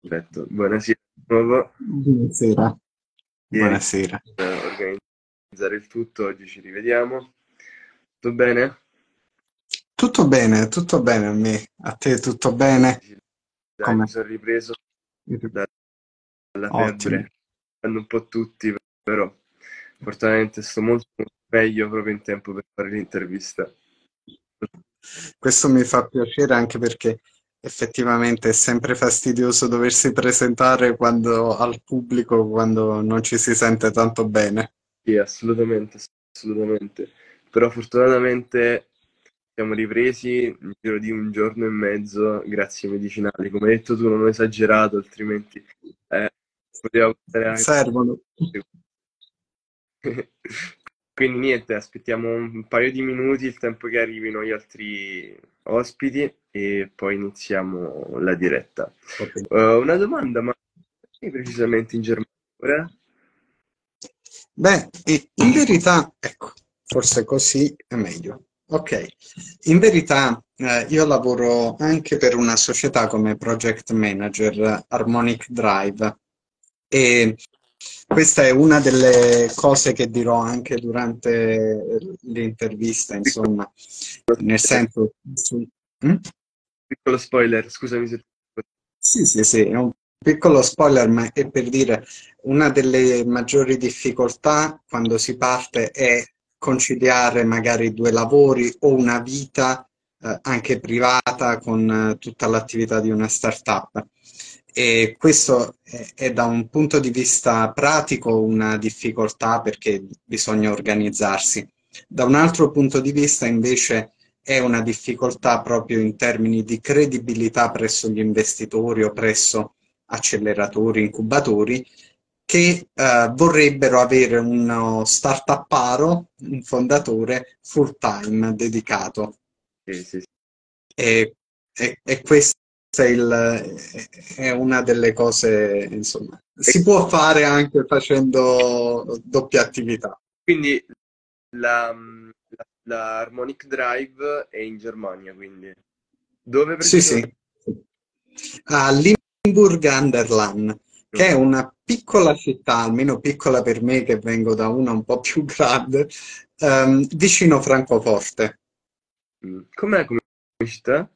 Perfetto, buonasera di nuovo. Buonasera. Ieri Buonasera. per organizzare il tutto, oggi ci rivediamo. Tutto bene? Tutto bene, tutto bene a me. A te tutto bene? Dai, Come? mi sono ripreso dalla febbre, hanno un po' tutti, però fortunatamente sto molto meglio proprio in tempo per fare l'intervista. Questo mi fa piacere anche perché effettivamente è sempre fastidioso doversi presentare quando, al pubblico quando non ci si sente tanto bene. Sì, assolutamente, assolutamente. Però fortunatamente siamo ripresi nel giro di un giorno e mezzo grazie ai medicinali. Come hai detto tu, non ho esagerato, altrimenti eh, poteva portare anche... Servono. Quindi niente, aspettiamo un paio di minuti, il tempo che arrivino gli altri ospiti e poi iniziamo la diretta. Ok. Eh, una domanda, ma sei precisamente in Germania? Beh, in verità, ecco, forse così è meglio. Ok, in verità eh, io lavoro anche per una società come project manager, Harmonic Drive, e questa è una delle cose che dirò anche durante l'intervista, insomma, nel senso... Mm? Piccolo spoiler, scusami se... Sì, sì, sì, è un piccolo spoiler, ma è per dire una delle maggiori difficoltà quando si parte è conciliare magari due lavori o una vita eh, anche privata con eh, tutta l'attività di una startup. E questo è, è da un punto di vista pratico una difficoltà perché bisogna organizzarsi. Da un altro punto di vista, invece, è una difficoltà proprio in termini di credibilità presso gli investitori o presso acceleratori, incubatori, che eh, vorrebbero avere uno startuparo, un fondatore full time dedicato. Sì, sì. E, e- e questa è, il- è una delle cose, insomma, si può fare anche facendo doppia attività. Quindi la, la- la Harmonic Drive è in Germania, quindi. Dove Sì, sì. A Limburg an der Lahn, che è una piccola città, almeno piccola per me che vengo da una un po' più grande, ehm, vicino Francoforte. Mm. Com'è come città?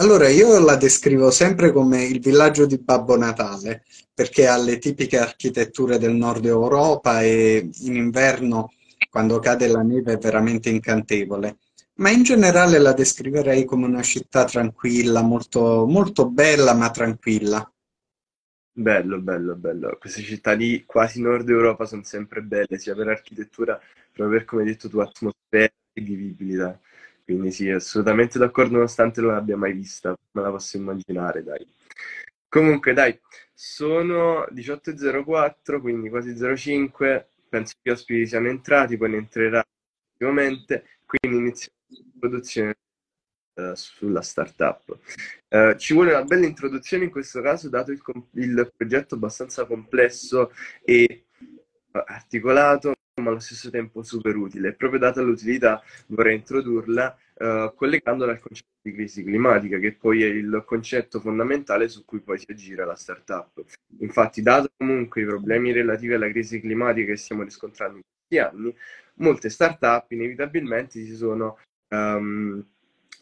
Allora, io la descrivo sempre come il villaggio di Babbo Natale, perché ha le tipiche architetture del nord Europa e in inverno, quando cade la neve, è veramente incantevole. Ma in generale la descriverei come una città tranquilla, molto, molto bella, ma tranquilla. Bello, bello, bello. Queste città lì, quasi nord Europa, sono sempre belle, sia per architettura, proprio per, come hai detto tu, atmosfera e vivibilità. Quindi sì, assolutamente d'accordo, nonostante non l'abbia mai vista, me la posso immaginare, dai. Comunque, dai, sono 18.04, quindi quasi 05, penso che gli ospiti siano entrati, poi ne entrerà effettivamente, quindi iniziamo l'introduzione eh, sulla startup. Eh, ci vuole una bella introduzione in questo caso, dato il, com- il progetto abbastanza complesso e eh, articolato, ma allo stesso tempo super utile. Proprio data l'utilità, vorrei introdurla eh, collegandola al concetto di crisi climatica, che poi è il concetto fondamentale su cui poi si aggira la startup. Infatti, dato comunque i problemi relativi alla crisi climatica che stiamo riscontrando in questi anni, molte startup inevitabilmente si sono ehm,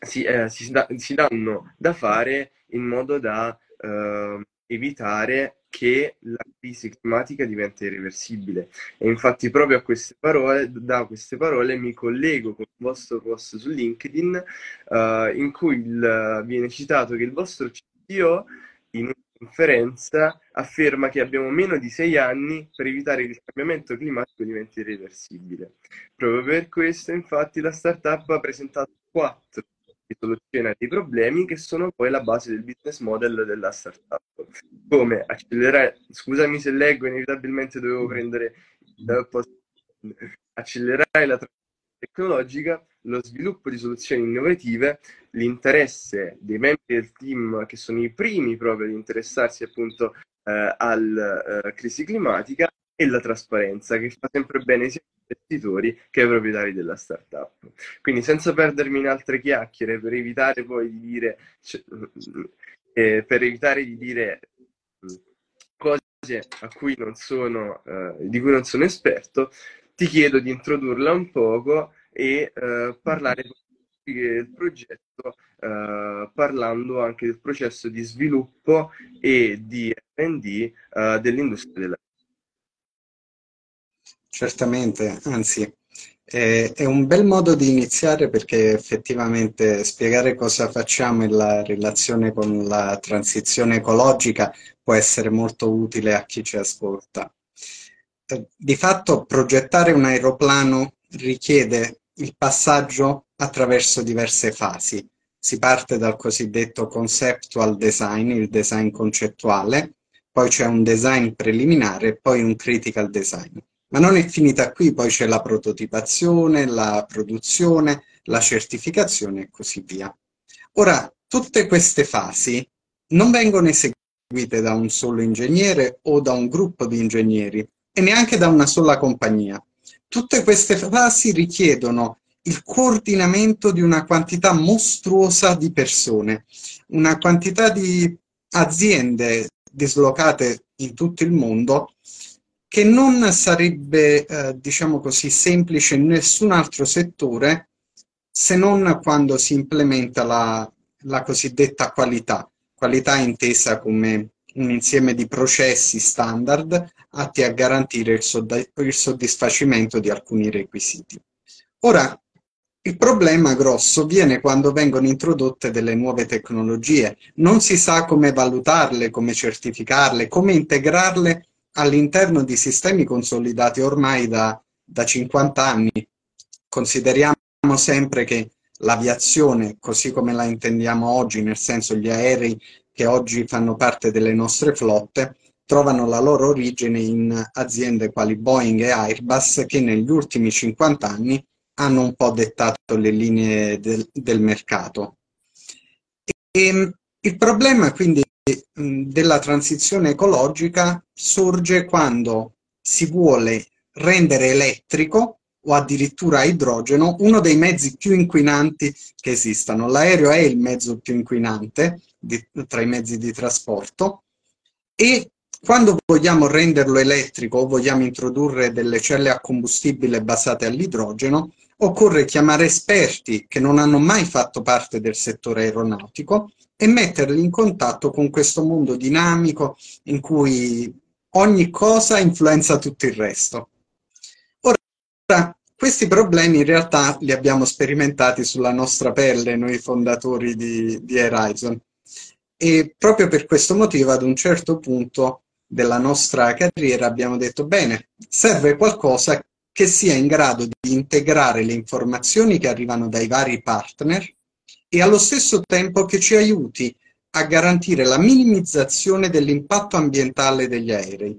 si, eh, si da- si danno da fare in modo da eh, evitare che la crisi climatica diventi irreversibile. E infatti proprio a queste parole, da queste parole mi collego con il vostro post su LinkedIn, eh, in cui il- viene citato che il vostro CTO in una conferenza afferma che abbiamo meno di sei anni per evitare che il cambiamento climatico diventi irreversibile. Proprio per questo, infatti, la startup ha presentato quattro soluzione a dei problemi che sono poi la base del business model della startup. Come accelerare, scusami se leggo, inevitabilmente dovevo prendere il post, accelerare la transizione tecnologica, lo sviluppo di soluzioni innovative, l'interesse dei membri del team che sono i primi proprio ad interessarsi appunto eh, alla eh, crisi climatica e la trasparenza che fa sempre bene sia ai investitori che ai proprietari della startup. Quindi senza perdermi in altre chiacchiere per evitare poi di dire cioè, e per evitare di dire cose a cui sono, eh, di cui non sono esperto, ti chiedo di introdurla un poco e eh, parlare del progetto, eh, parlando anche del processo di sviluppo e di R&D eh, dell'industria della Certamente, anzi, è, è un bel modo di iniziare perché effettivamente spiegare cosa facciamo in la relazione con la transizione ecologica può essere molto utile a chi ci ascolta. Eh, di fatto progettare un aeroplano richiede il passaggio attraverso diverse fasi. Si parte dal cosiddetto conceptual design, il design concettuale, poi c'è un design preliminare e poi un critical design. Ma non è finita qui, poi c'è la prototipazione, la produzione, la certificazione e così via. Ora, tutte queste fasi non vengono eseguite da un solo ingegnere o da un gruppo di ingegneri e neanche da una sola compagnia. Tutte queste fasi richiedono il coordinamento di una quantità mostruosa di persone, una quantità di aziende dislocate in tutto il mondo che non sarebbe, eh, diciamo così, semplice in nessun altro settore se non quando si implementa la, la cosiddetta qualità, qualità intesa come un insieme di processi standard atti a garantire il, sodd- il soddisfacimento di alcuni requisiti. Ora, il problema grosso viene quando vengono introdotte delle nuove tecnologie. Non si sa come valutarle, come certificarle, come integrarle all'interno di sistemi consolidati ormai da, da 50 anni. Consideriamo sempre che l'aviazione, così come la intendiamo oggi, nel senso gli aerei che oggi fanno parte delle nostre flotte, trovano la loro origine in aziende quali Boeing e Airbus che negli ultimi 50 anni hanno un po' dettato le linee del, del mercato. E, il problema quindi della transizione ecologica sorge quando si vuole rendere elettrico o addirittura idrogeno uno dei mezzi più inquinanti che esistano. L'aereo è il mezzo più inquinante di, tra i mezzi di trasporto e quando vogliamo renderlo elettrico o vogliamo introdurre delle celle a combustibile basate all'idrogeno, occorre chiamare esperti che non hanno mai fatto parte del settore aeronautico e metterli in contatto con questo mondo dinamico in cui ogni cosa influenza tutto il resto. Ora, questi problemi in realtà li abbiamo sperimentati sulla nostra pelle noi fondatori di, di Horizon e proprio per questo motivo ad un certo punto della nostra carriera abbiamo detto bene, serve qualcosa che sia in grado di integrare le informazioni che arrivano dai vari partner e allo stesso tempo che ci aiuti a garantire la minimizzazione dell'impatto ambientale degli aerei.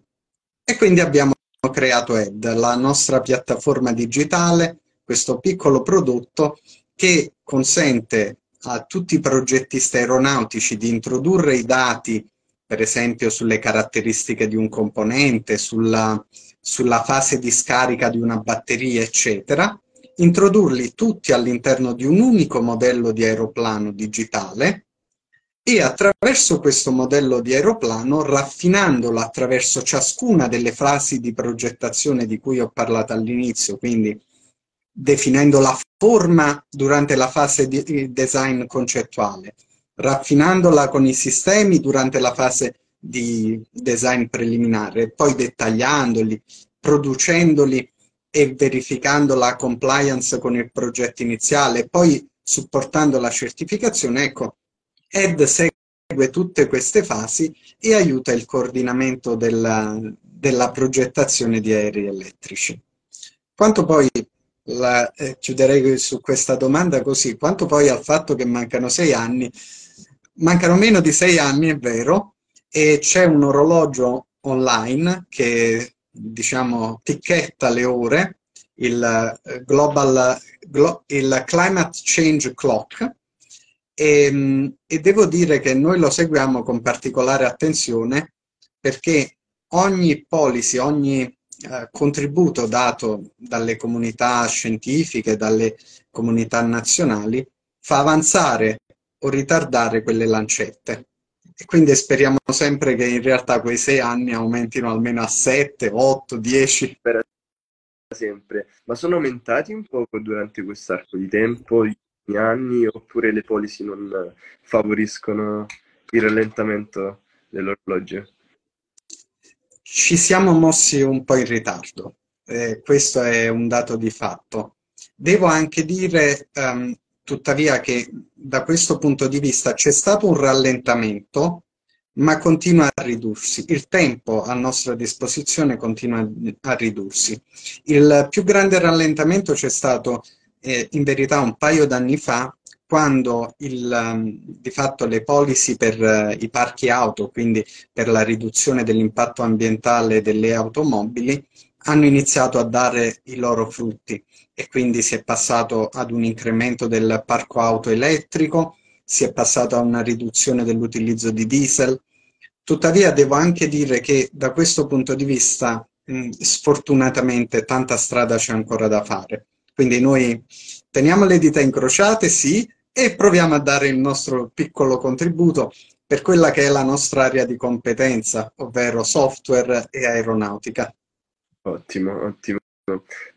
E quindi abbiamo creato ED, la nostra piattaforma digitale, questo piccolo prodotto che consente a tutti i progettisti aeronautici di introdurre i dati, per esempio sulle caratteristiche di un componente, sulla, sulla fase di scarica di una batteria, eccetera, introdurli tutti all'interno di un unico modello di aeroplano digitale e attraverso questo modello di aeroplano, raffinandolo attraverso ciascuna delle fasi di progettazione di cui ho parlato all'inizio, quindi definendo la forma durante la fase di design concettuale, raffinandola con i sistemi durante la fase di design preliminare, poi dettagliandoli, producendoli e verificando la compliance con il progetto iniziale, poi supportando la certificazione, ecco, ED segue tutte queste fasi e aiuta il coordinamento della, della progettazione di aerei elettrici. Quanto poi, la, eh, chiuderei su questa domanda così, quanto poi al fatto che mancano sei anni, mancano meno di sei anni, è vero, e c'è un orologio online che diciamo, ticchetta le ore, il, eh, global, il Climate Change Clock, e, e devo dire che noi lo seguiamo con particolare attenzione perché ogni policy, ogni eh, contributo dato dalle comunità scientifiche, dalle comunità nazionali, fa avanzare o ritardare quelle lancette. E quindi speriamo sempre che in realtà quei sei anni aumentino almeno a sette, otto, dieci. Per sempre. Ma sono aumentati un poco durante quest'arco di tempo, gli anni, oppure le policy non favoriscono il rallentamento dell'orologio? Ci siamo mossi un po' in ritardo, eh, questo è un dato di fatto. Devo anche dire, um, tuttavia, che da questo punto di vista c'è stato un rallentamento, ma continua a ridursi. Il tempo a nostra disposizione continua a ridursi. Il più grande rallentamento c'è stato eh, in verità un paio d'anni fa, quando il, um, di fatto le policy per uh, i parchi auto, quindi per la riduzione dell'impatto ambientale delle automobili, hanno iniziato a dare i loro frutti e quindi si è passato ad un incremento del parco auto elettrico, si è passato a una riduzione dell'utilizzo di diesel. Tuttavia devo anche dire che da questo punto di vista sfortunatamente tanta strada c'è ancora da fare. Quindi noi teniamo le dita incrociate, sì, e proviamo a dare il nostro piccolo contributo per quella che è la nostra area di competenza, ovvero software e aeronautica. Ottimo, ottimo.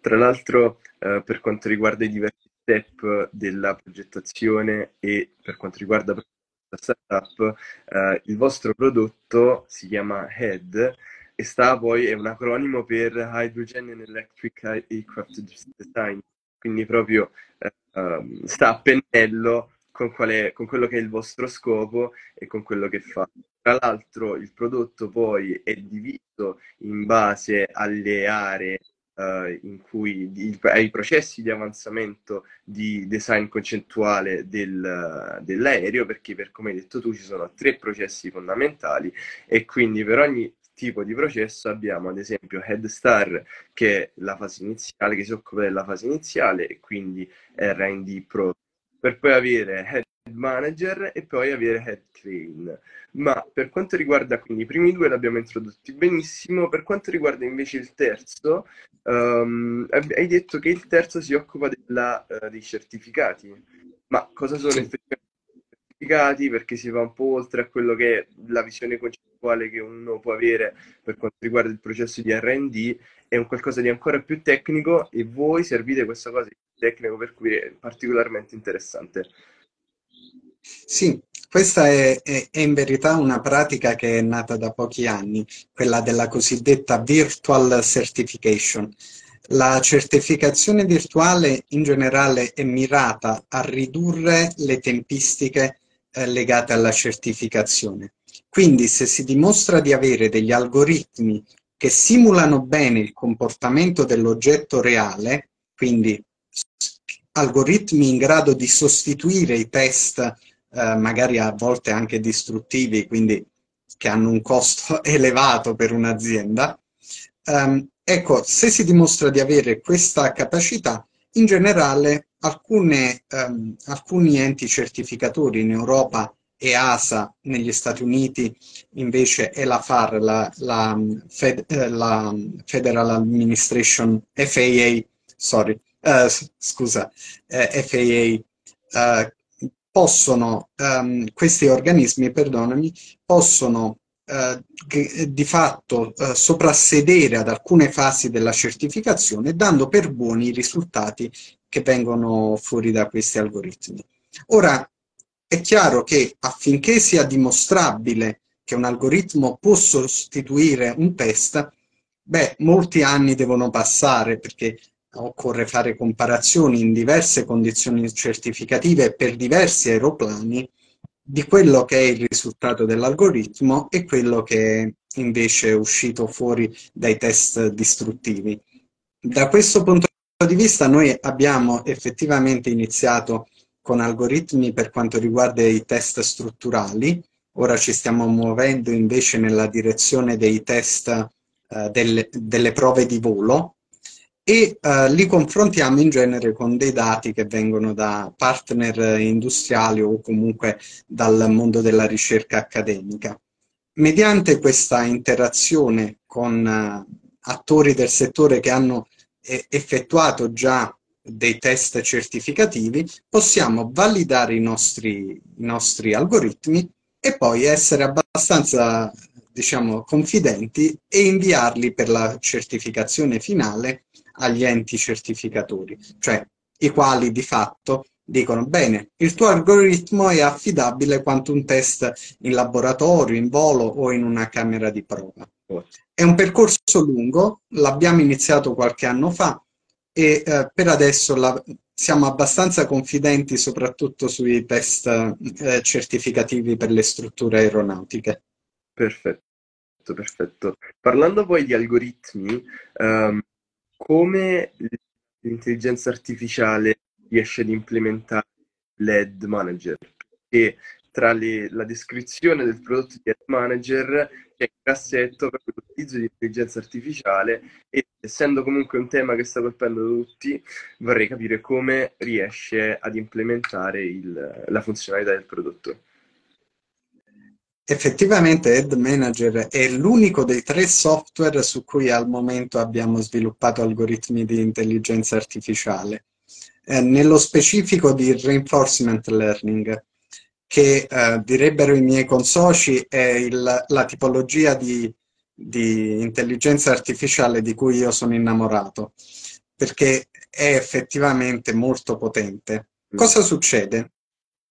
Tra l'altro, eh, per quanto riguarda i diversi step della progettazione e per quanto riguarda la startup, eh, il vostro prodotto si chiama HEAD e sta poi, è un acronimo per Hydrogen and Electric Aircraft Design, quindi proprio eh, ehm, sta a pennello con, quale, con, quello che è il vostro scopo e con quello che fa. Tra l'altro il prodotto poi è diviso in base alle aree Uh, in cui i, ai processi di avanzamento di design concettuale del, dell'aereo, perché per come hai detto tu ci sono tre processi fondamentali e quindi per ogni tipo di processo abbiamo ad esempio Head Star che è la fase iniziale, che si occupa della fase iniziale e quindi R&D Pro, per poi avere Head Manager e poi avere Head Train. Ma per quanto riguarda quindi i primi due l'abbiamo introdotti benissimo, per quanto riguarda invece il terzo, um, hai detto che il terzo si occupa della, uh, dei certificati. Ma cosa sono effettivamente certificati? Perché si va un po' oltre a quello che è la visione concettuale che uno può avere per quanto riguarda il processo di RD, è un qualcosa di ancora più tecnico e voi servite questa cosa tecnico per cui è particolarmente interessante. Sì, questa è, è, è, in verità una pratica che è nata da pochi anni, quella della cosiddetta virtual certification. La certificazione virtuale in generale è mirata a ridurre le tempistiche eh, legate alla certificazione. Quindi se si dimostra di avere degli algoritmi che simulano bene il comportamento dell'oggetto reale, quindi algoritmi in grado di sostituire i test, eh, magari a volte anche distruttivi, quindi che hanno un costo elevato per un'azienda. Um, ecco, se si dimostra di avere questa capacità, in generale alcune, um, alcuni enti certificatori in Europa e ASA negli Stati Uniti invece è la FAR, la, la, Fed, eh, la Federal Administration, FAA, sorry, uh, scusa, eh, FAA, uh, possono, um, questi organismi, perdonami, possono uh, di fatto soprassedere ad alcune fasi della certificazione dando per buoni i risultati che vengono fuori da questi algoritmi. Ora, è chiaro che affinché sia dimostrabile che un algoritmo può sostituire un test, beh, molti anni devono passare perché occorre fare comparazioni in diverse condizioni certificative per diversi aeroplani di quello che è il risultato dell'algoritmo e quello che è invece uscito fuori dai test distruttivi. Da questo punto di vista noi abbiamo effettivamente iniziato con algoritmi per quanto riguarda i test strutturali, ora ci stiamo muovendo invece nella direzione dei test eh, delle, delle prove di volo, e uh, li confrontiamo in genere con dei dati che vengono da partner industriali o comunque dal mondo della ricerca accademica. Mediante questa interazione con uh, attori del settore che hanno eh, effettuato già dei test certificativi, possiamo validare i nostri, i nostri algoritmi e poi essere abbastanza, diciamo, confidenti e inviarli per la certificazione finale agli enti certificatori, cioè i quali di fatto dicono bene, il tuo algoritmo è affidabile quanto un test in laboratorio, in volo o in una camera di prova. È un percorso lungo, l'abbiamo iniziato qualche anno fa e eh, per adesso la, siamo abbastanza confidenti soprattutto sui test eh, certificativi per le strutture aeronautiche. Perfetto, perfetto. Parlando poi di algoritmi, um, come l'intelligenza artificiale riesce ad implementare l'Ad Manager? Perché tra le, la descrizione del prodotto di Ad Manager c'è il cassetto per l'utilizzo di intelligenza artificiale e essendo comunque un tema che sta colpendo tutti, vorrei capire come riesce ad implementare il, la funzionalità del prodotto. Effettivamente Ad Manager è l'unico dei tre software su cui al momento abbiamo sviluppato algoritmi di intelligenza artificiale. Eh, nello specifico di reinforcement learning, che eh, direbbero i miei consoci è il, la tipologia di, di intelligenza artificiale di cui io sono innamorato, perché è effettivamente molto potente. Mm. Cosa succede?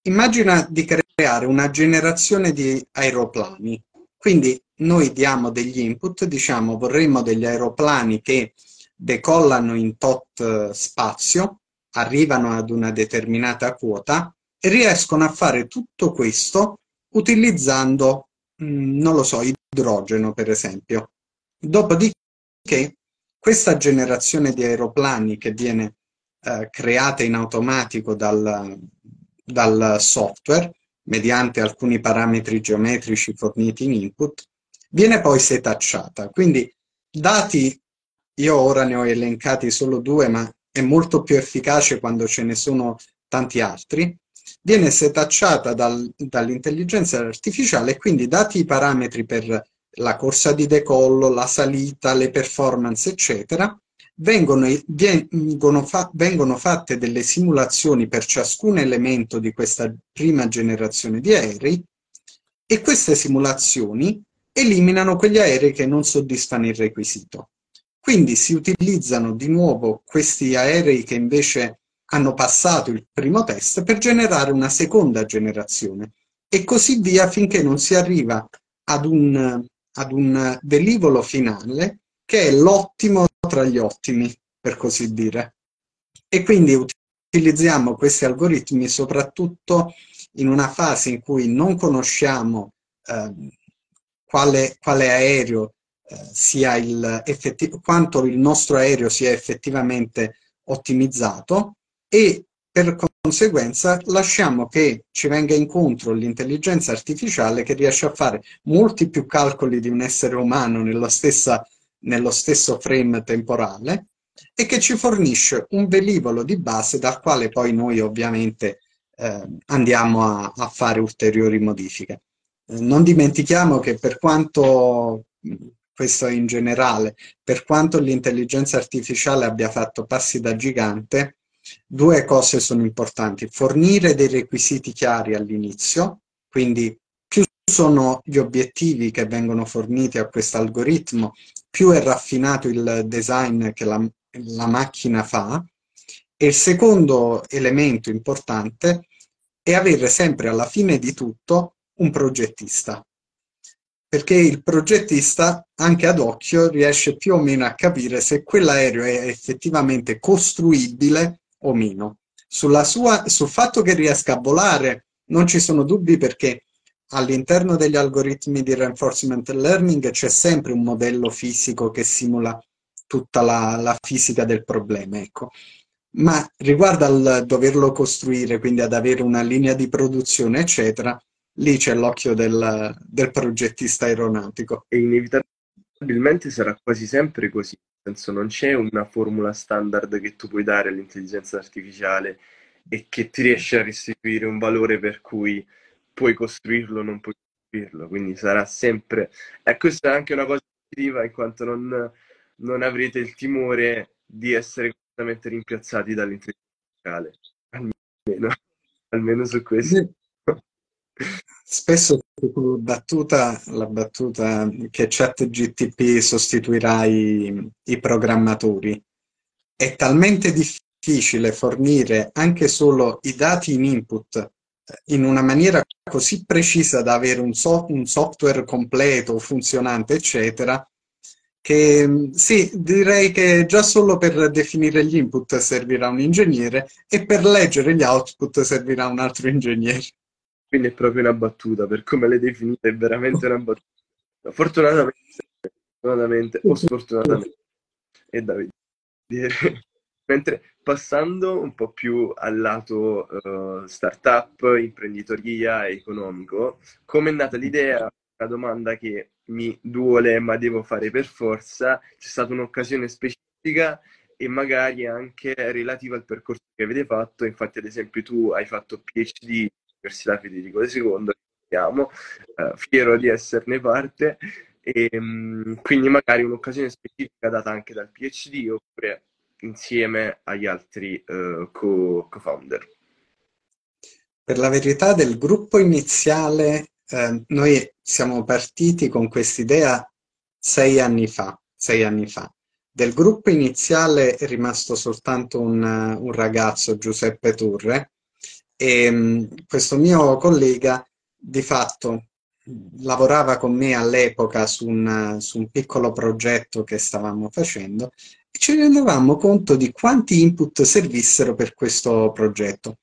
Immagina di creare una generazione di aeroplani. Quindi noi diamo degli input, diciamo vorremmo degli aeroplani che decollano in tot eh, spazio, arrivano ad una determinata quota e riescono a fare tutto questo utilizzando, mm, non lo so, idrogeno per esempio. Dopodiché questa generazione di aeroplani che viene eh, creata in automatico dal, dal software mediante alcuni parametri geometrici forniti in input, viene poi setacciata. Quindi dati, io ora ne ho elencati solo due, ma è molto più efficace quando ce ne sono tanti altri, viene setacciata dal, dall'intelligenza artificiale e quindi dati i parametri per la corsa di decollo, la salita, le performance, eccetera, vengono, vengono, fa, vengono fatte delle simulazioni per ciascun elemento di questa prima generazione di aerei e queste simulazioni eliminano quegli aerei che non soddisfano il requisito. Quindi si utilizzano di nuovo questi aerei che invece hanno passato il primo test per generare una seconda generazione e così via finché non si arriva ad un, ad un velivolo finale che è l'ottimo tra gli ottimi, per così dire. E quindi utilizziamo questi algoritmi soprattutto in una fase in cui non conosciamo eh, quale, quale, aereo eh, sia il quanto il nostro aereo sia effettivamente ottimizzato e per conseguenza lasciamo che ci venga incontro l'intelligenza artificiale che riesce a fare molti più calcoli di un essere umano nella stessa nello stesso frame temporale e che ci fornisce un velivolo di base dal quale poi noi ovviamente eh, andiamo a, a, fare ulteriori modifiche. Eh, non dimentichiamo che per quanto, questo in generale, per quanto l'intelligenza artificiale abbia fatto passi da gigante, due cose sono importanti. Fornire dei requisiti chiari all'inizio, quindi sono gli obiettivi che vengono forniti a questo algoritmo più è raffinato il design che la, la macchina fa. E il secondo elemento importante è avere sempre alla fine di tutto un progettista. Perché il progettista, anche ad occhio, riesce più o meno a capire se quell'aereo è effettivamente costruibile o meno. Sua, sul fatto che riesca a volare non ci sono dubbi perché all'interno degli algoritmi di reinforcement learning c'è sempre un modello fisico che simula tutta la, la fisica del problema. Ecco. Ma riguardo al doverlo costruire, quindi ad avere una linea di produzione, eccetera, lì c'è l'occhio del, del progettista aeronautico. E inevitabilmente sarà quasi sempre così, nel senso non c'è una formula standard che tu puoi dare all'intelligenza artificiale e che ti riesce a restituire un valore per cui puoi costruirlo, non puoi costruirlo, quindi sarà sempre... E questa è anche una cosa positiva in quanto non, non avrete il timore di essere completamente rimpiazzati dall'intelligenza artificiale, almeno, almeno su questo. Spesso battuta, la battuta che ChatGTP sostituirà i, i programmatori. È talmente difficile fornire anche solo i dati in input eh, in una maniera così precisa da avere un, so- un software completo, funzionante, eccetera, che mm, sì, direi che già solo per definire gli input servirà un ingegnere e per leggere gli output servirà un altro ingegnere. Quindi è proprio una battuta, per come l'hai definita è veramente una battuta. Fortunatamente, fortunatamente o sfortunatamente, è da vedere. Mentre passando un po' più al lato uh, startup, imprenditoria, economico, come è nata l'idea? Una domanda che mi duole ma devo fare per forza. C'è stata un'occasione specifica e magari anche relativa al percorso che avete fatto. Infatti, ad esempio, tu hai fatto PhD all'Università Federico II, siamo, uh, fiero di esserne parte, e um, quindi magari un'occasione specifica data anche dal PhD oppure insieme agli altri uh, co- co-founder. Per la verità del gruppo iniziale, eh, noi siamo partiti con quest'idea sei anni fa, sei anni fa. Del gruppo iniziale è rimasto soltanto un, un ragazzo, Giuseppe Turre, e um, questo mio collega di fatto lavorava con me all'epoca su un, su un piccolo progetto che stavamo facendo ci rendevamo conto di quanti input servissero per questo progetto.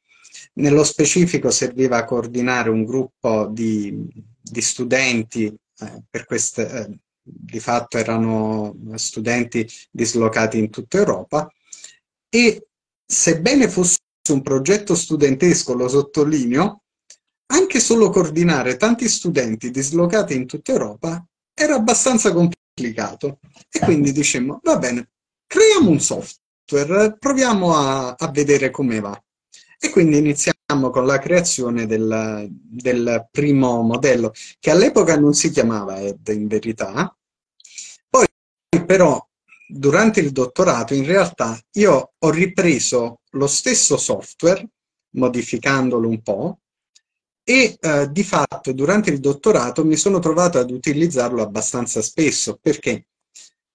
Nello specifico serviva a coordinare un gruppo di, di studenti, eh, per queste, eh, di fatto erano studenti dislocati in tutta Europa, e sebbene fosse un progetto studentesco, lo sottolineo, anche solo coordinare tanti studenti dislocati in tutta Europa era abbastanza complicato. E quindi dicemmo, va bene, creiamo un software, proviamo a, a vedere come va. E quindi iniziamo con la creazione del, del primo modello, che all'epoca non si chiamava ED in verità. Poi però durante il dottorato in realtà io ho ripreso lo stesso software, modificandolo un po', e eh, di fatto durante il dottorato mi sono trovato ad utilizzarlo abbastanza spesso perché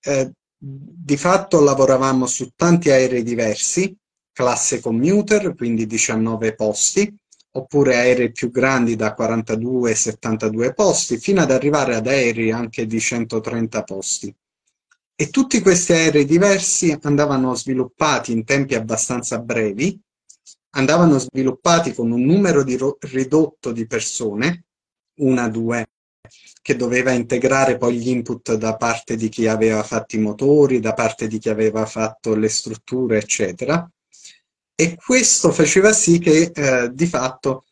eh, di fatto lavoravamo su tanti aerei diversi, classe commuter, quindi 19 posti, oppure aerei più grandi da 42-72 posti, fino ad arrivare ad aerei anche di 130 posti. E tutti questi aerei diversi andavano sviluppati in tempi abbastanza brevi, andavano sviluppati con un numero di ridotto di persone, una, due, che doveva integrare poi gli input da parte di chi aveva fatto i motori, da parte di chi aveva fatto le strutture, eccetera. E questo faceva sì che eh, di fatto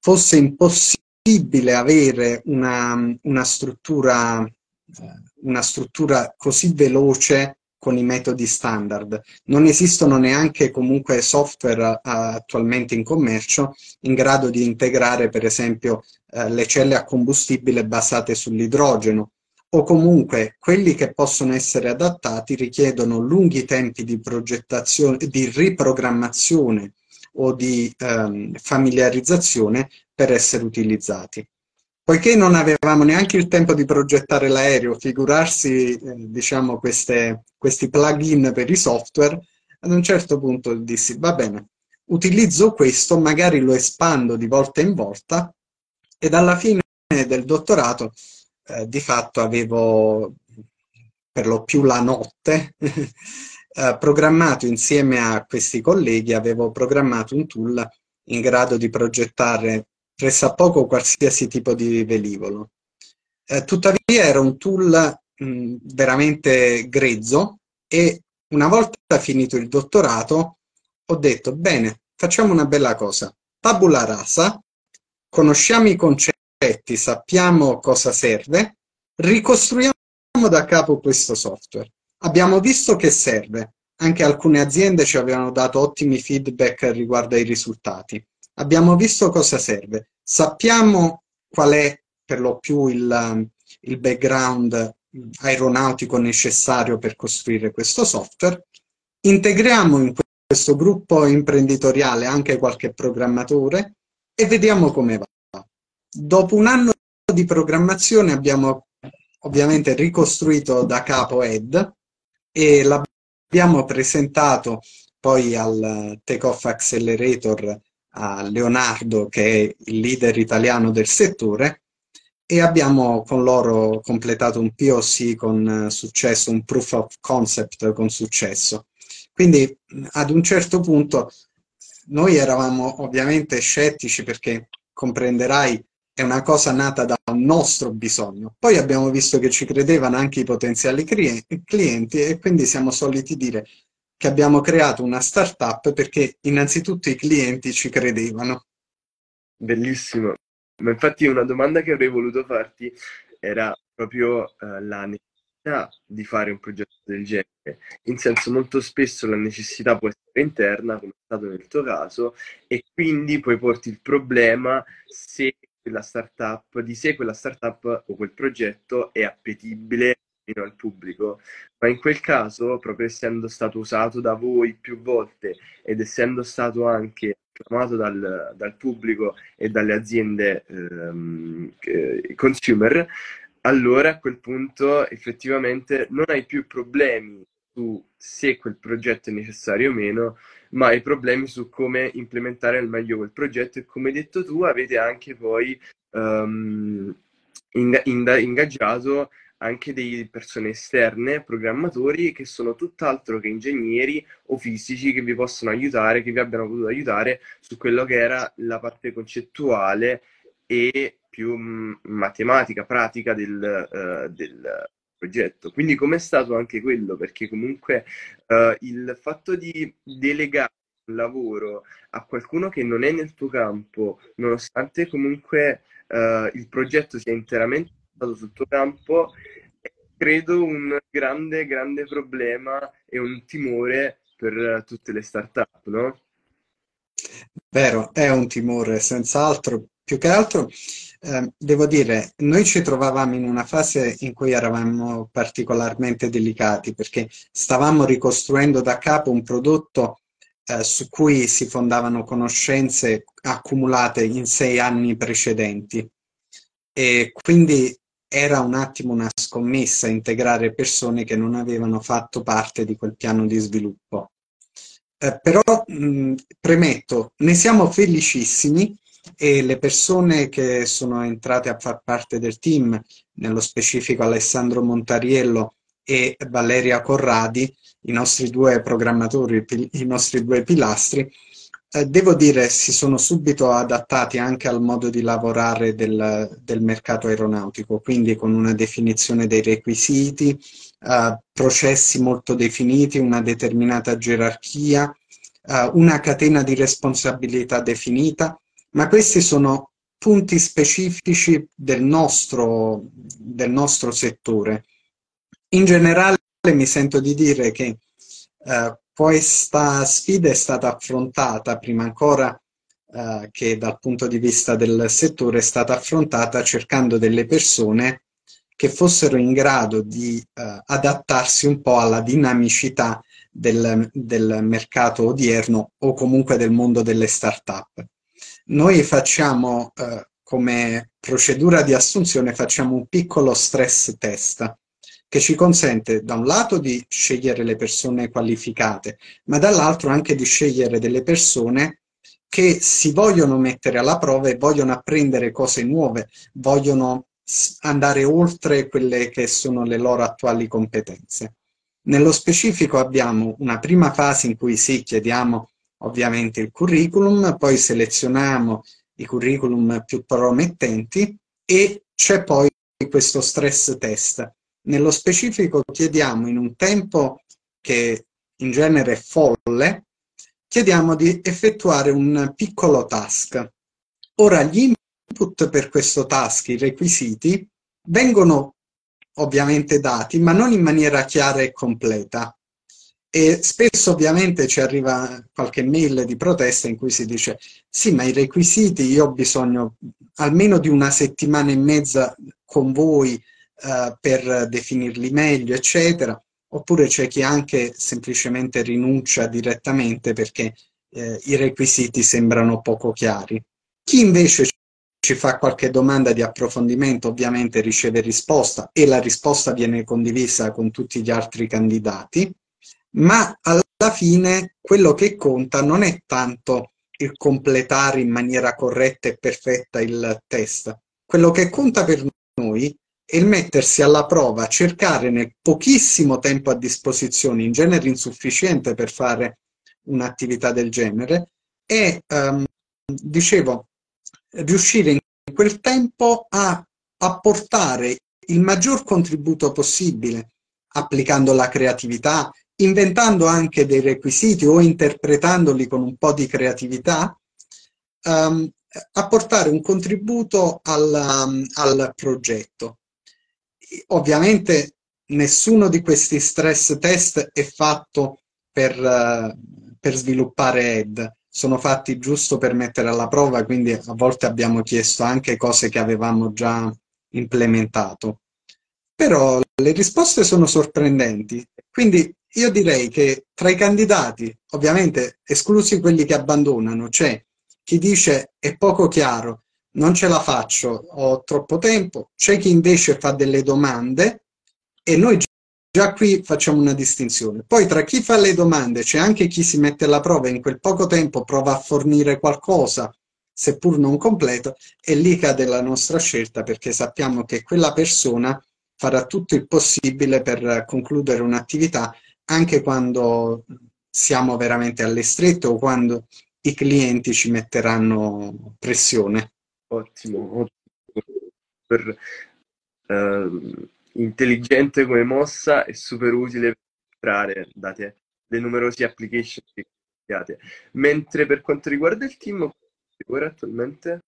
fosse impossibile avere una, una struttura eh, una struttura così veloce con i metodi standard. Non esistono neanche comunque software uh, attualmente in commercio in grado di integrare per esempio uh, le celle a combustibile basate sull'idrogeno o comunque quelli che possono essere adattati richiedono lunghi tempi di progettazione, di riprogrammazione o di um, familiarizzazione per essere utilizzati. Poiché non avevamo neanche il tempo di progettare l'aereo, figurarsi eh, diciamo, queste, questi plugin per i software, ad un certo punto dissi, va bene, utilizzo questo, magari lo espando di volta in volta ed alla fine del dottorato eh, di fatto avevo per lo più la notte eh, programmato insieme a questi colleghi, avevo programmato un tool in grado di progettare pressappoco qualsiasi tipo di velivolo. Eh, tuttavia era un tool mh, veramente grezzo e una volta finito il dottorato ho detto bene, facciamo una bella cosa, tabula rasa, conosciamo i concetti, sappiamo cosa serve, ricostruiamo da capo questo software. Abbiamo visto che serve, anche alcune aziende ci avevano dato ottimi feedback riguardo ai risultati abbiamo visto cosa serve, sappiamo qual è per lo più il, il background aeronautico necessario per costruire questo software, integriamo in questo gruppo imprenditoriale anche qualche programmatore e vediamo come va. Dopo un anno di programmazione abbiamo ovviamente ricostruito da capo Ed e l'abbiamo presentato poi al Takeoff Accelerator a Leonardo, che è il leader italiano del settore, e abbiamo con loro completato un POC con successo, un proof of concept con successo. Quindi ad un certo punto noi eravamo ovviamente scettici perché comprenderai è una cosa nata da un nostro bisogno. Poi abbiamo visto che ci credevano anche i potenziali clienti e quindi siamo soliti dire che abbiamo creato una startup perché innanzitutto i clienti ci credevano. Bellissimo. Ma infatti una domanda che avrei voluto farti era proprio uh, la necessità di fare un progetto del genere. In senso molto spesso la necessità può essere interna, come è stato nel tuo caso, e quindi poi porti il problema se quella startup, di sé quella startup o quel progetto è appetibile al pubblico, ma in quel caso, proprio essendo stato usato da voi più volte ed essendo stato anche acclamato dal, dal pubblico e dalle aziende ehm, consumer, allora a quel punto effettivamente non hai più problemi su se quel progetto è necessario o meno, ma hai problemi su come implementare al meglio quel progetto e come hai detto tu avete anche poi um, ingaggiato anche delle persone esterne, programmatori che sono tutt'altro che ingegneri o fisici che vi possono aiutare, che vi abbiano potuto aiutare su quello che era la parte concettuale e più matematica, pratica del, uh, del progetto. Quindi com'è stato anche quello? Perché comunque uh, il fatto di delegare un lavoro a qualcuno che non è nel tuo campo, nonostante comunque uh, il progetto sia interamente stato sul tuo campo, credo un grande, grande problema e un timore per tutte le start-up, no? Vero, è un timore, senz'altro. Più che altro, eh, devo dire, noi ci trovavamo in una fase in cui eravamo particolarmente delicati perché stavamo ricostruendo da capo un prodotto eh, su cui si fondavano conoscenze accumulate in sei anni precedenti. E quindi era un attimo una scommessa integrare persone che non avevano fatto parte di quel piano di sviluppo. Eh, però mh, premetto, ne siamo felicissimi e le persone che sono entrate a far parte del team, nello specifico Alessandro Montariello e Valeria Corradi, i nostri due programmatori, i nostri due pilastri, eh, devo dire, si sono subito adattati anche al modo di lavorare del, del mercato aeronautico, quindi con una definizione dei requisiti, eh, processi molto definiti, una determinata gerarchia, eh, una catena di responsabilità definita, ma questi sono punti specifici del nostro, del nostro settore. In generale mi sento di dire che eh, questa sfida è stata affrontata prima ancora eh, che dal punto di vista del settore è stata affrontata cercando delle persone che fossero in grado di eh, adattarsi un po' alla dinamicità del, del mercato odierno o comunque del mondo delle start-up. Noi facciamo eh, come procedura di assunzione facciamo un piccolo stress test che ci consente da un lato di scegliere le persone qualificate, ma dall'altro anche di scegliere delle persone che si vogliono mettere alla prova e vogliono apprendere cose nuove, vogliono andare oltre quelle che sono le loro attuali competenze. Nello specifico abbiamo una prima fase in cui sì, chiediamo ovviamente il curriculum, poi selezioniamo i curriculum più promettenti e c'è poi questo stress test nello specifico chiediamo in un tempo che in genere è folle, chiediamo di effettuare un piccolo task. Ora gli input per questo task, i requisiti, vengono ovviamente dati, ma non in maniera chiara e completa. E spesso ovviamente ci arriva qualche mail di protesta in cui si dice sì, ma i requisiti io ho bisogno almeno di una settimana e mezza con voi eh, per definirli meglio, eccetera. Oppure c'è chi anche semplicemente rinuncia direttamente perché eh, i requisiti sembrano poco chiari. Chi invece ci fa qualche domanda di approfondimento ovviamente riceve risposta e la risposta viene condivisa con tutti gli altri candidati, ma alla fine quello che conta non è tanto il completare in maniera corretta e perfetta il test, quello che conta per noi è il mettersi alla prova, cercare nel pochissimo tempo a disposizione, in genere insufficiente per fare un'attività del genere, e um, dicevo, riuscire in quel tempo a apportare il maggior contributo possibile, applicando la creatività, inventando anche dei requisiti o interpretandoli con un po' di creatività, um, apportare un contributo al, al progetto. Ovviamente nessuno di questi stress test è fatto per, uh, per sviluppare ED, sono fatti giusto per mettere alla prova, quindi a volte abbiamo chiesto anche cose che avevamo già implementato. Però le risposte sono sorprendenti, quindi io direi che tra i candidati, ovviamente esclusi quelli che abbandonano, c'è chi dice è poco chiaro, non ce la faccio, ho troppo tempo, c'è chi invece fa delle domande e noi Già qui facciamo una distinzione. Poi tra chi fa le domande c'è anche chi si mette alla prova e in quel poco tempo prova a fornire qualcosa, seppur non completo, e lì cade la nostra scelta perché sappiamo che quella persona farà tutto il possibile per concludere un'attività anche quando siamo veramente alle strette o quando i clienti ci metteranno pressione. Ottimo, ottimo. Per, uh intelligente come mossa e super utile per entrare, date le numerose application che abbiate. Mentre per quanto riguarda il team, ora attualmente?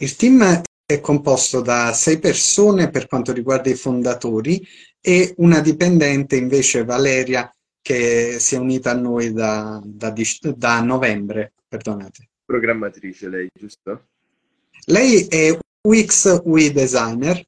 Il team è composto da sei persone per quanto riguarda i fondatori e una dipendente invece Valeria che si è unita a noi da, da, da novembre, perdonate. Programmatrice lei, giusto? Lei è UX UI designer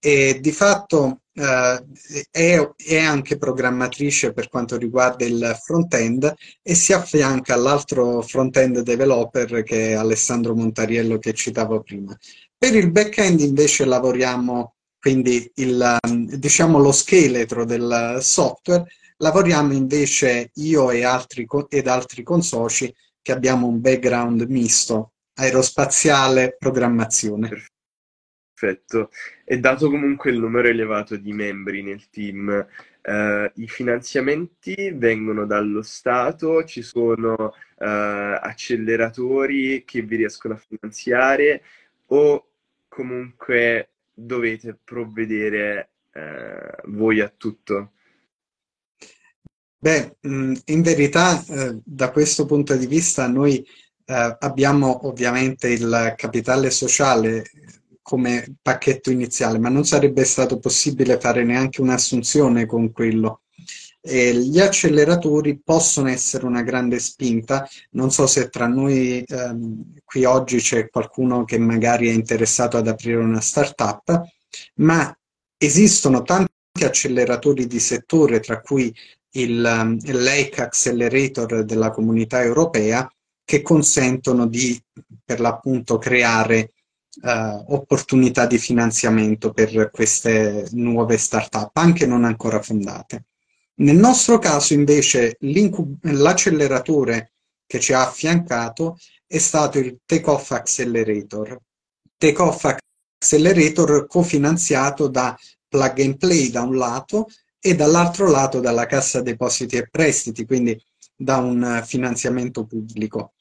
e di fatto eh, è, è, anche programmatrice per quanto riguarda il front-end e si affianca all'altro front-end developer che è Alessandro Montariello che citavo prima. Per il back-end invece lavoriamo, quindi il, diciamo lo scheletro del software, lavoriamo invece io e altri, ed altri consoci che abbiamo un background misto, aerospaziale, programmazione. Perfetto. E dato comunque il numero elevato di membri nel team, eh, i finanziamenti vengono dallo Stato, ci sono eh, acceleratori che vi riescono a finanziare o comunque dovete provvedere eh, voi a tutto? Beh, in verità eh, da questo punto di vista noi eh, abbiamo ovviamente il capitale sociale come pacchetto iniziale, ma non sarebbe stato possibile fare neanche un'assunzione con quello. E gli acceleratori possono essere una grande spinta, non so se tra noi ehm, qui oggi c'è qualcuno che magari è interessato ad aprire una startup, ma esistono tanti acceleratori di settore, tra cui il, ehm, Lake Accelerator della comunità europea, che consentono di per l'appunto creare uh, opportunità di finanziamento per queste nuove start-up, anche non ancora fondate. Nel nostro caso invece l'acceleratore che ci ha affiancato è stato il Takeoff Accelerator. Takeoff Accelerator cofinanziato da Plug and Play da un lato e dall'altro lato dalla Cassa Depositi e Prestiti, quindi da un finanziamento pubblico.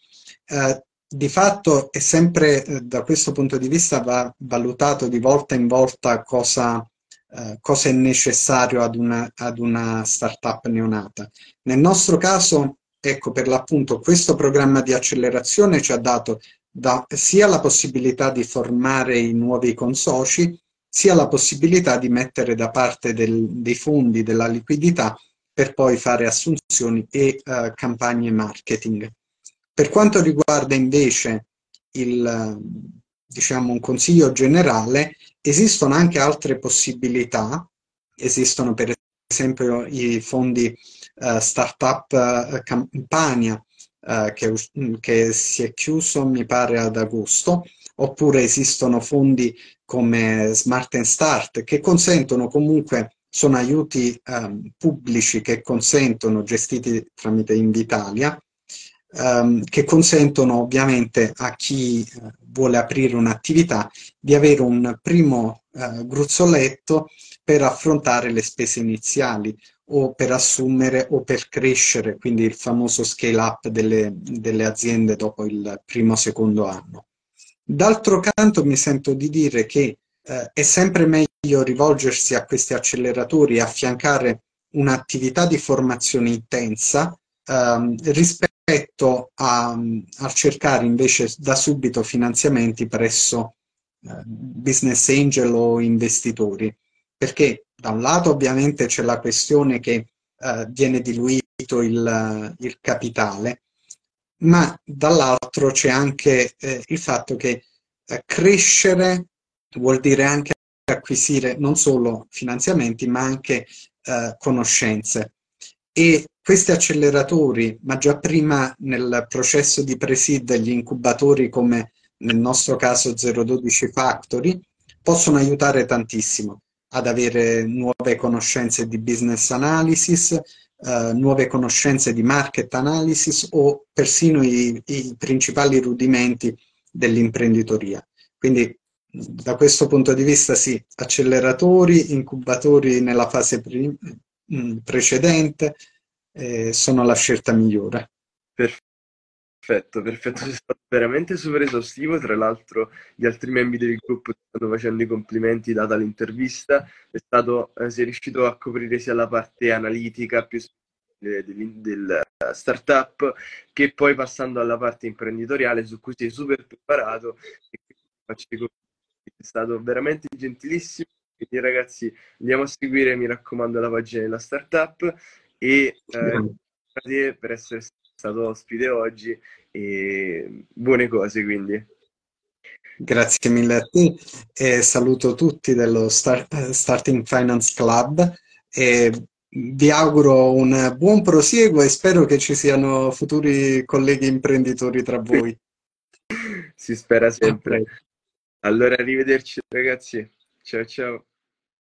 Eh, di fatto è sempre eh, da questo punto di vista va valutato di volta in volta cosa, eh, cosa è necessario ad una, ad una startup neonata. Nel nostro caso, ecco per l'appunto, questo programma di accelerazione ci ha dato da, sia la possibilità di formare i nuovi consoci, sia la possibilità di mettere da parte del, dei fondi, della liquidità, per poi fare assunzioni e uh, campagne marketing. Per quanto riguarda invece il, diciamo, un consiglio generale, esistono anche altre possibilità, esistono per esempio i fondi uh, Startup uh, Campania, uh, che, che, si è chiuso mi pare ad agosto, oppure esistono fondi come Smart and Start che consentono comunque, sono aiuti um, pubblici che consentono, gestiti tramite Invitalia, um, che consentono ovviamente a chi uh, vuole aprire un'attività di avere un primo uh, gruzzoletto per affrontare le spese iniziali o per assumere o per crescere, quindi il famoso scale up delle, delle aziende dopo il primo o secondo anno. D'altro canto mi sento di dire che eh, è sempre meglio rivolgersi a questi acceleratori e affiancare un'attività di formazione intensa ehm, rispetto a, a, cercare invece da subito finanziamenti presso eh, business angel o investitori perché da un lato ovviamente c'è la questione che eh, viene diluito il, il, capitale, ma dall'altro c'è anche eh, il fatto che eh, crescere vuol dire anche acquisire non solo finanziamenti, ma anche eh, conoscenze. E questi acceleratori, ma già prima nel processo di pre-seed, gli incubatori come nel nostro caso 012 Factory, possono aiutare tantissimo ad avere nuove conoscenze di business analysis, eh, nuove conoscenze di market analysis o persino i, i principali rudimenti dell'imprenditoria. Quindi da questo punto di vista sì, acceleratori, incubatori nella fase pre- mm, precedente eh, sono la scelta migliore. Perfetto. Perfetto, sei stato veramente super esaustivo. Tra l'altro, gli altri membri del gruppo stanno facendo i complimenti data l'intervista. È stato, eh, sei riuscito a coprire sia la parte analitica più del, del startup che poi passando alla parte imprenditoriale su cui sei super preparato. E faccio i complimenti. È stato veramente gentilissimo. Quindi, ragazzi, andiamo a seguire, mi raccomando, la pagina della startup e eh, grazie per essere stato ospite oggi e buone cose quindi. Grazie mille a te e saluto tutti dello Start, Starting Finance Club e vi auguro un buon prosieguo e spero che ci siano futuri colleghi imprenditori tra voi. si spera sempre. Allora, arrivederci ragazzi. Ciao ciao.